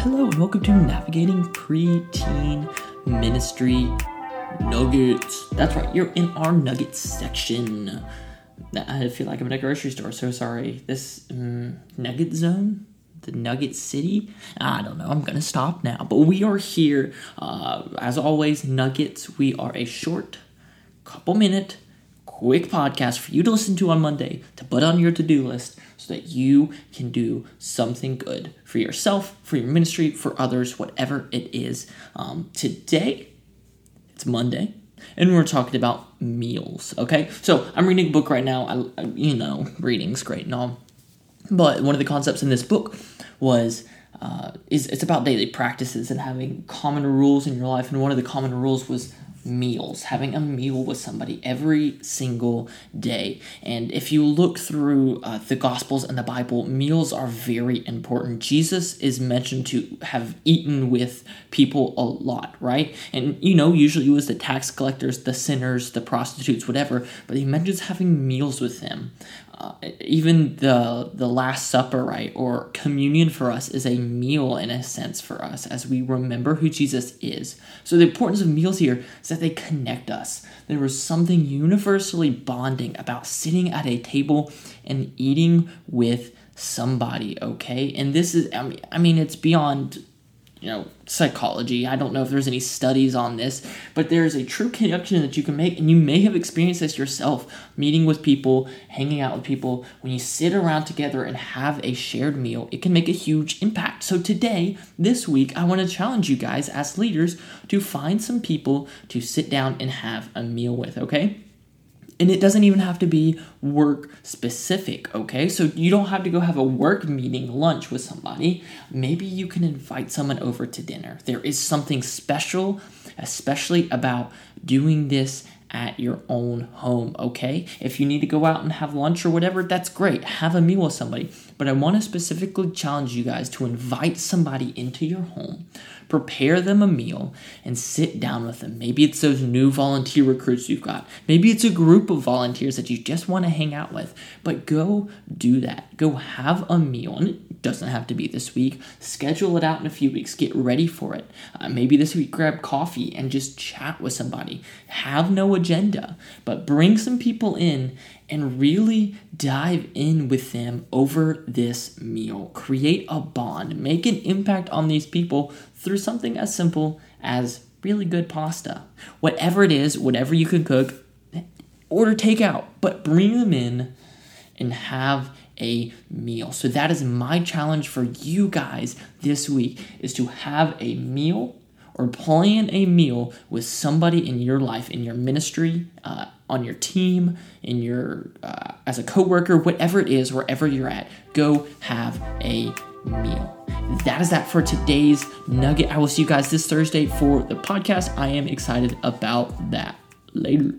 hello, and welcome to Navigating Preteen Ministry Nuggets. That's right, you're in our Nuggets section. I feel like I'm in a grocery store, so sorry. This um, Nugget Zone? The Nugget City? I don't know, I'm gonna stop now. But we are here, uh, as always, Nuggets. We are a short, couple minute, quick podcast for you to listen to on Monday to put on your to do list so that you can do something good for yourself, for your ministry, for others, whatever it is. Um, today, it's Monday, and we're talking about meals. Okay, so I'm reading a book right now. I, you know, reading's great and all, but one of the concepts in this book was. Uh, is it's about daily practices and having common rules in your life, and one of the common rules was meals, having a meal with somebody every single day. And if you look through uh, the Gospels and the Bible, meals are very important. Jesus is mentioned to have eaten with people a lot, right? And you know, usually it was the tax collectors, the sinners, the prostitutes, whatever, but he mentions having meals with them. Uh, even the the last supper right or communion for us is a meal in a sense for us as we remember who jesus is so the importance of meals here is they connect us. There was something universally bonding about sitting at a table and eating with somebody okay? And this is I mean it's beyond you know psychology. I don't know if there's any studies on this but there's a true connection that you can make and you may have experienced this yourself meeting with people hanging out with people. When you sit around together and have a shared meal it can make a huge impact. So today this week i want to challenge you guys as leaders to find some people to sit down and have a meal with okay and it doesn't even have to be work specific, okay? So you don't have to go have a work meeting lunch with somebody. Maybe you can invite someone over to dinner. There is something special, especially about doing this at your own home, okay? If you need to go out and have lunch or whatever, that's great. Have a meal with somebody. But I want to specifically challenge you guys to invite somebody into your home prepare them a meal, and sit down with them. Maybe it's those new volunteer recruits you've got. Maybe it's a group of volunteers that you just want to hang out with. But go do that. Go have a meal. And doesn't have to be this week. Schedule it out in a few weeks. Get ready for it. Uh, maybe this week, grab coffee and just chat with somebody. Have no agenda, but bring some people in and really dive in with them over this meal. Create a bond, make an impact on these people through something as simple as really good pasta. Whatever it is, whatever you can cook, order takeout, but bring them in and have a meal. So that is my challenge for you guys this week is to have a meal or plan a meal with somebody in your life, in your ministry, uh, on your team, in your uh, as a coworker, whatever it is, wherever you're at, go have a meal. That is that for today's nugget. I will see you guys this Thursday for the podcast. I am excited about that. Later.